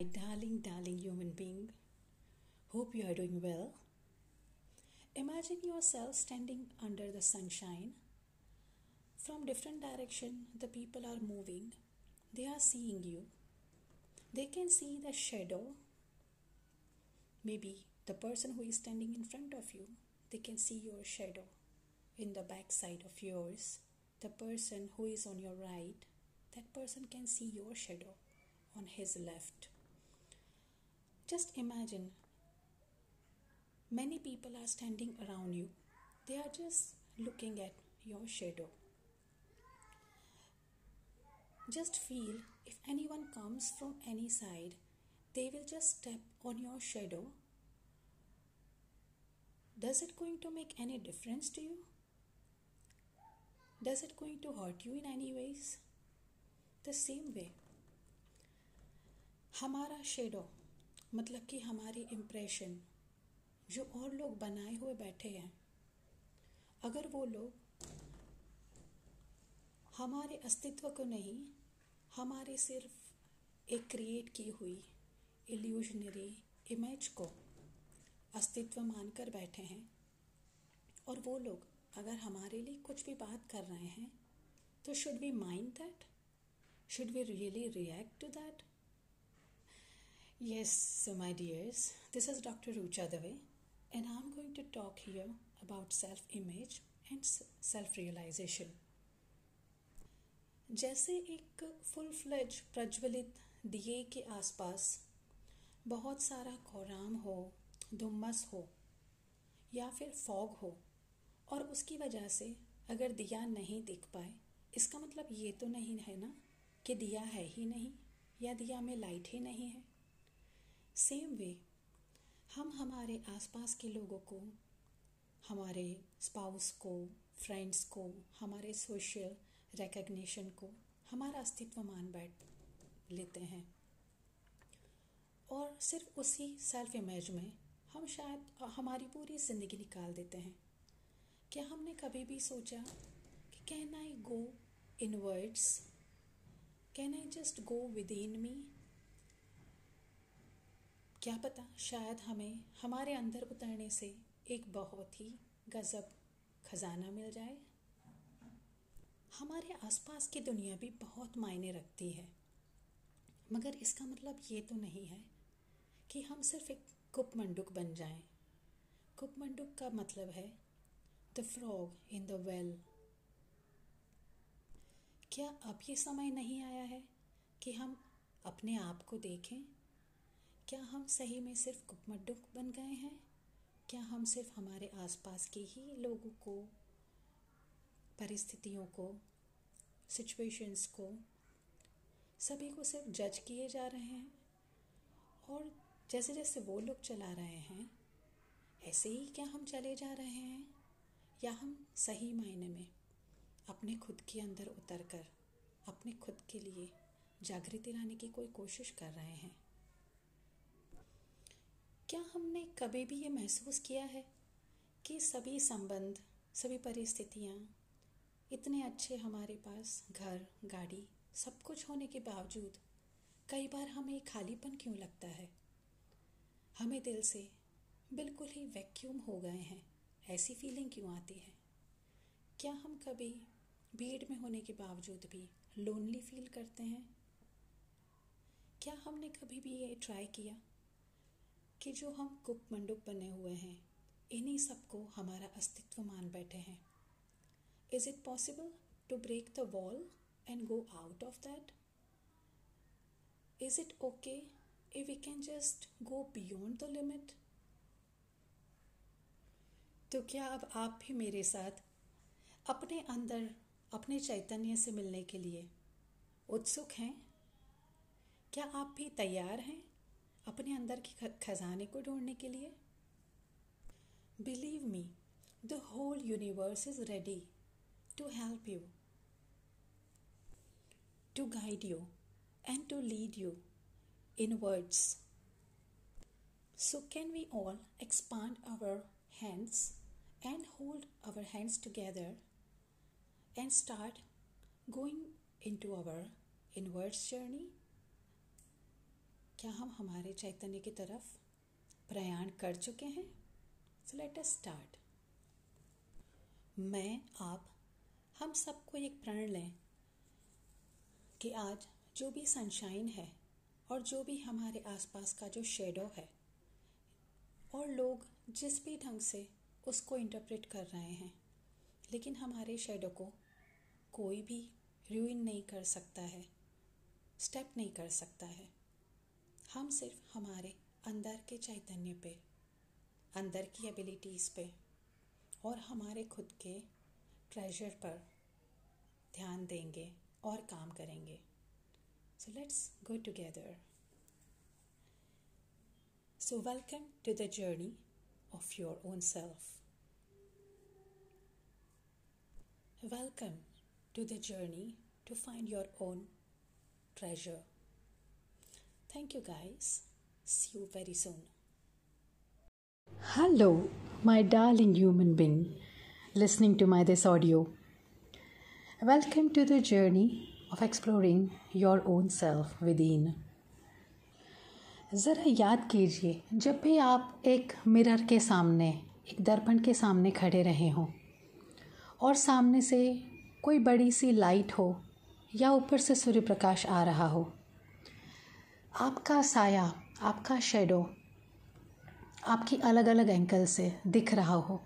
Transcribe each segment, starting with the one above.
My darling, darling human being, hope you are doing well. Imagine yourself standing under the sunshine. From different direction, the people are moving. They are seeing you. They can see the shadow. Maybe the person who is standing in front of you, they can see your shadow in the back side of yours. The person who is on your right, that person can see your shadow on his left. Just imagine many people are standing around you, they are just looking at your shadow. Just feel if anyone comes from any side, they will just step on your shadow. Does it going to make any difference to you? Does it going to hurt you in any ways? The same way. हमारा shadow मतलब कि हमारी impression जो और लोग बनाए हुए बैठे हैं, अगर वो लोग हमारे अस्तित्व को नहीं, हमारे सिर्फ़ एक क्रिएट की हुई इल्यूशनरी इमेज को अस्तित्व मानकर बैठे हैं, और वो लोग अगर हमारे लिए कुछ भी बात कर रहे हैं तो should we mind that should we really react to that Yes, my dears, this is Dr. Rucha Dave, and I'm going to talk here about self image and self realization. जैसे एक फुल फ्लेज प्रज्वलित दिए के आसपास बहुत सारा कोराम हो धुम्मस हो या फिर फॉग हो और उसकी वजह से अगर दिया नहीं दिख पाए इसका मतलब ये तो नहीं है ना कि दिया है ही नहीं या दिया में लाइट ही नहीं है सेम वे हम हमारे आसपास के लोगों को, हमारे स्पाउस को फ्रेंड्स को, हमारे सोशल रिकग्निशन को, हमारा अस्तित्व मान बैठ लेते हैं। और सिर्फ़ उसी सेल्फ इमेज में हम शायद हमारी पूरी ज़िंदगी निकाल देते हैं। क्या हमने कभी भी सोचा कि can I go inwards can I just go within me क्या पता शायद हमें, हमारे अंदर उतरने से एक बहुत ही गज़ब खजाना मिल जाए। हमारे आसपास की दुनिया भी बहुत मायने रखती है। मगर इसका मतलब ये तो नहीं है कि हम सिर्फ़ एक कुप मंडुक बन जाएँ। कुप मंडुक का मतलब है the frog in the well क्या अब ये समय नहीं आया है कि हम अपने आप को देखें? क्या हम सही में सिर्फ़ कुपमड्डुक बन गए हैं? क्या हम सिर्फ़ हमारे आसपास के ही लोगों को, परिस्थितियों को सिचुएशंस को, सभी को सिर्फ़ जज किए जा रहे हैं? और जैसे जैसे वो लोग चला रहे हैं, ऐसे ही क्या हम चले जा रहे हैं? या हम सही मायने में अपने खुद के अंदर उतर कर अपने खुद के लिए जागृति लाने की कोई कोशिश कर रहे हैं? क्या हमने कभी भी ये महसूस किया है कि सभी संबंध, सभी परिस्थितियाँ इतने अच्छे हमारे पास, घर, गाड़ी, सब कुछ होने के बावजूद कई बार हमें खालीपन क्यों लगता है? हमें दिल से बिल्कुल ही वैक्यूम हो गए हैं, ऐसी फीलिंग क्यों आती है? क्या हम कभी भीड़ में होने के बावजूद भी लोनली फील करते हैं? क्या हमने कभी भी ये ट्राई किया? कि जो हम कुक मंडुक बने हुए हैं, इन्हीं सबको हमारा अस्तित्व मान बैठे हैं। Is it possible to break the wall and go out of that is it okay if we can just go beyond the limit तो क्या अब आप भी मेरे साथ अपने अंदर, अपने चैतन्य से मिलने के लिए उत्सुक हैं? क्या आप भी तैयार हैं? अपने अंदर के खजाने को ढूंढने के लिए believe me the whole universe is ready to help you to guide you and to lead you in words. So, can we all expand our hands and hold our hands together and start going into our inwards journey? क्या हम हमारे चैतन्य की तरफ़ प्रयाण कर चुके हैं? So let us start मैं, आप, हम सबको एक प्रण लें कि आज जो भी सनशाइन है और जो भी हमारे आसपास का जो शेडो है और लोग जिस भी ढंग से उसको इंटरप्रेट कर रहे हैं, लेकिन हमारे शेडो को कोई भी रूइन नहीं कर सकता है स्टेप नहीं कर सकता है। हम सिर्फ़ हमारे अंदर के चैतन्य पे, अंदर की एबिलिटीज़ पे और हमारे खुद के ट्रेजर पर ध्यान देंगे और काम करेंगे। So let's go together so welcome to the journey of your own self welcome to the journey to find your own treasure. Thank you, guys. See you very soon. Hello, my darling human being listening to my this audio. Welcome to the journey of exploring your own self within. ज़रा याद कीजिए जब भी आप एक mirror के सामने एक दर्पण के सामने खड़े रहे हों और सामने से कोई बड़ी सी लाइट हो या ऊपर से सूर्य प्रकाश आ रहा हो आपका साया, आपका शेडो आपकी अलग अलग एंकल से दिख रहा हो।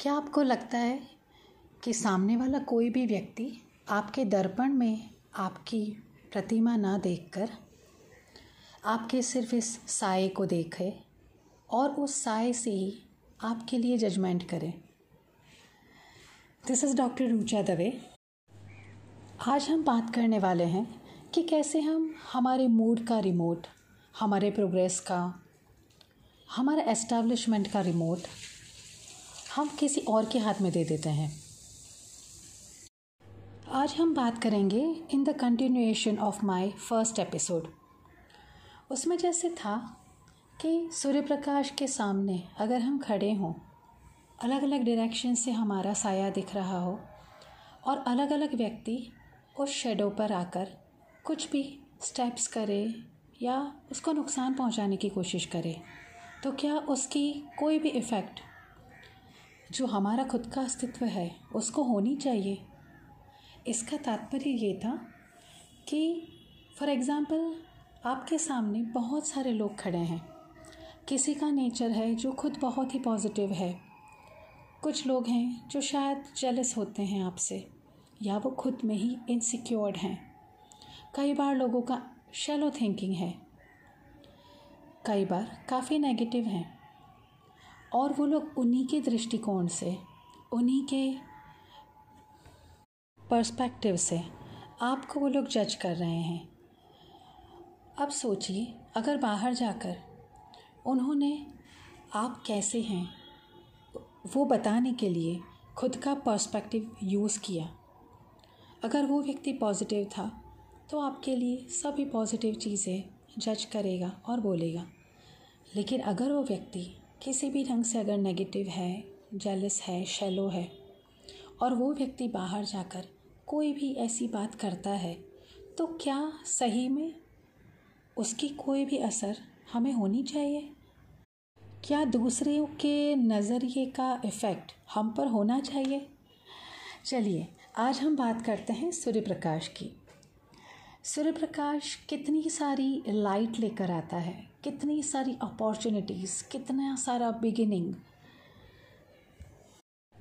क्या आपको लगता है कि सामने वाला कोई भी व्यक्ति आपके दर्पण में आपकी प्रतिमा ना देखकर आपके सिर्फ़ इस साए को देखे और उस साए से ही आपके लिए जजमेंट करें? This is doctor Rucha Dave आज हम बात करने वाले हैं कि कैसे हम हमारे मूड का रिमोट हमारे प्रोग्रेस का, हमारे एस्टेब्लिशमेंट का रिमोट हम किसी और के हाथ में दे देते हैं। आज हम बात करेंगे in the continuation of my first episode उसमें जैसे था कि सूर्य प्रकाश के सामने अगर हम खड़े हों अलग अलग डायरेक्शन से हमारा साया दिख रहा हो और अलग अलग व्यक्ति उस शेडो पर आकर कुछ भी स्टेप्स करे या उसको नुकसान पहुँचाने की कोशिश करे तो क्या उसकी कोई भी इफ़ेक्ट जो हमारा खुद का अस्तित्व है, उसको होनी चाहिए? इसका तात्पर्य ये था कि फॉर एग्ज़ाम्पल आपके सामने बहुत सारे लोग खड़े हैं। किसी का नेचर है जो खुद बहुत ही पॉजिटिव है। कुछ लोग हैं जो शायद जेलस होते हैं आपसे, या वो खुद में ही इनसिक्योर्ड हैं। कई बार लोगों का शेलो थिंकिंग है। कई बार काफ़ी नेगेटिव हैं। और वो लोग उन्हीं के दृष्टिकोण से, उन्हीं के पर्सपेक्टिव से आपको वो लोग जज कर रहे हैं। अब सोचिए, अगर बाहर जाकर उन्होंने आप कैसे हैं, वो बताने के लिए खुद का पर्सपेक्टिव यूज़ किया। अगर वो व्यक्ति पॉजिटिव था तो आपके लिए सभी पॉजिटिव चीज़ें जज करेगा और बोलेगा। लेकिन अगर वो व्यक्ति किसी भी ढंग से अगर नेगेटिव है जेलस है शेलो है, और वो व्यक्ति बाहर जाकर कोई भी ऐसी बात करता है तो क्या सही में उसकी कोई भी असर हमें होनी चाहिए? क्या दूसरों के नज़रिए का इफ़ेक्ट हम पर होना चाहिए? चलिए, आज हम बात करते हैं सूर्य प्रकाश की। सूर्य प्रकाश कितनी सारी लाइट लेकर आता है, कितनी सारी अपॉर्चुनिटीज़ कितना सारा बिगिनिंग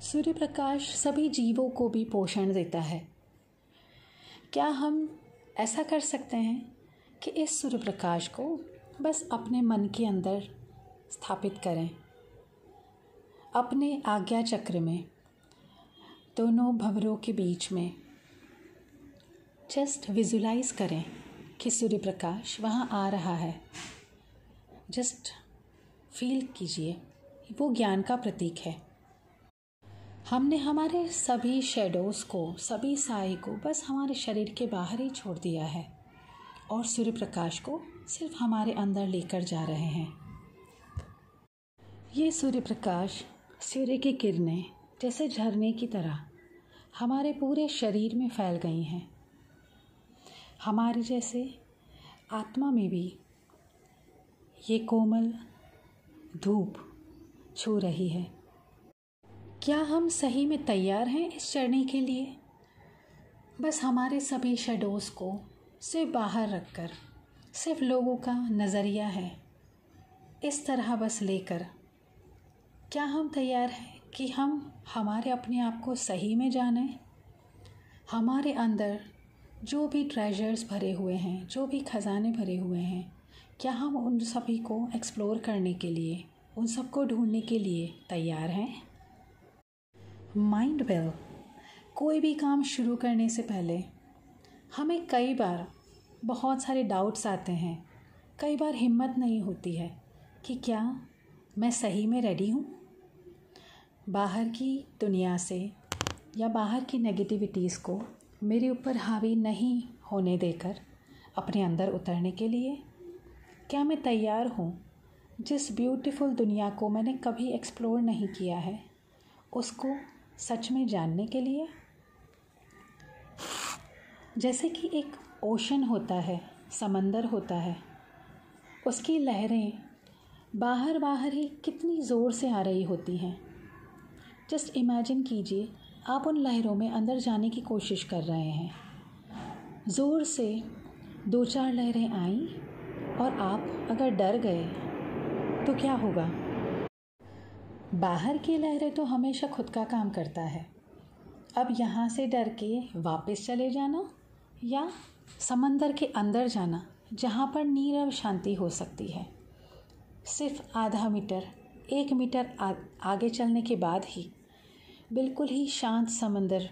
सूर्य प्रकाश सभी जीवों को भी पोषण देता है। क्या हम ऐसा कर सकते हैं कि इस सूर्य प्रकाश को बस अपने मन के अंदर स्थापित करें? अपने आज्ञा चक्र में, दोनों भवरों के बीच में जस्ट विजुलाइज करें कि सूर्य प्रकाश वहाँ आ रहा है। जस्ट फील कीजिए, वो ज्ञान का प्रतीक है। हमने हमारे सभी शेडोज़ को, सभी साय को, बस हमारे शरीर के बाहर ही छोड़ दिया है और सूर्य प्रकाश को सिर्फ़ हमारे अंदर लेकर जा रहे हैं। ये सूर्य प्रकाश सूर्य की किरणें, जैसे झरने की तरह, हमारे पूरे शरीर में फैल गई हैं। हमारे जैसे आत्मा में भी ये कोमल धूप छू रही है। क्या हम सही में तैयार हैं इस चढ़ने के लिए? बस हमारे सभी शेडोज़ को सिर्फ़ बाहर रखकर, सिर्फ़ लोगों का नज़रिया है। इस तरह बस लेकर, क्या हम तैयार हैं कि हम हमारे अपने आप को सही में जानें? हमारे अंदर जो भी ट्रेजर्स भरे हुए हैं, जो भी ख़जाने भरे हुए हैं, क्या हम उन सभी को एक्सप्लोर करने के लिए, उन सबको ढूँढने के लिए तैयार हैं? माइंड वेल कोई भी काम शुरू करने से पहले हमें कई बार बहुत सारे डाउट्स आते हैं। कई बार हिम्मत नहीं होती है कि क्या मैं सही में रेडी हूँ? बाहर की दुनिया से या बाहर की नेगेटिविटीज़ को मेरे ऊपर हावी नहीं होने देकर अपने अंदर उतरने के लिए, क्या मैं तैयार हूँ? जिस ब्यूटीफुल दुनिया को मैंने कभी एक्सप्लोर नहीं किया है, उसको सच में जानने के लिए? जैसे कि एक ओशन होता है, समंदर होता है, उसकी लहरें बाहर बाहर ही कितनी ज़ोर से आ रही होती हैं। जस्ट इमेजिन कीजिए आप उन लहरों में अंदर जाने की कोशिश कर रहे हैं। ज़ोर से दो चार लहरें आईं और आप अगर डर गए तो क्या होगा? बाहर की लहरें तो हमेशा खुद का काम करता है। अब यहाँ से डर के वापस चले जाना या समंदर के अंदर जाना जहाँ पर नीरव शांति हो सकती है। सिर्फ़ आधा मीटर एक मीटर आ, आगे चलने के बाद ही बिल्कुल ही शांत समंदर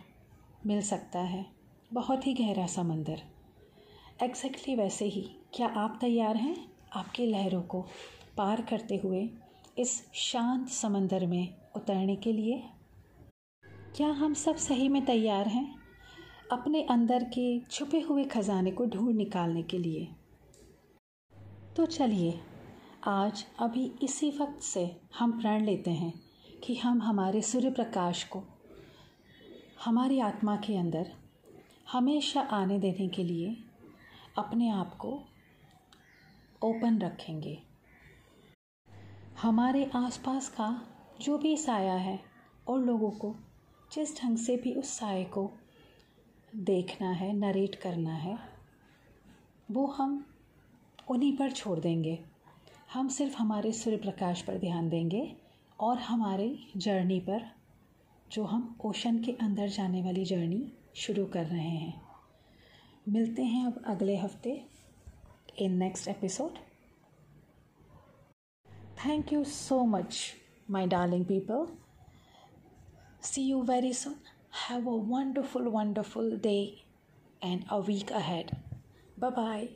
मिल सकता है। बहुत ही गहरा समंदर। एग्जैक्टली वैसे ही। क्या आप तैयार हैं? आपकी लहरों को पार करते हुए इस शांत समंदर में उतरने के लिए? क्या हम सब सही में तैयार हैं? अपने अंदर के छुपे हुए ख़जाने को ढूंढ निकालने के लिए। तो चलिए, आज अभी इसी वक्त से हम प्रण लेते हैं। कि हम हमारे सूर्य प्रकाश को, हमारी आत्मा के अंदर हमेशा आने देने के लिए अपने आप को ओपन रखेंगे। हमारे आसपास का जो भी साया है और लोगों को, जिस ढंग से भी उस साय को देखना है नरेट करना है, वो हम उन्हीं पर छोड़ देंगे। हम सिर्फ़ हमारे सूर्य प्रकाश पर ध्यान देंगे। और हमारे जर्नी पर जो हम ओशन के अंदर जाने वाली जर्नी शुरू कर रहे हैं मिलते हैं अब अगले हफ़्ते in next episode thank you so much my darling people see you very soon a wonderful, wonderful day and a week ahead. Bye bye.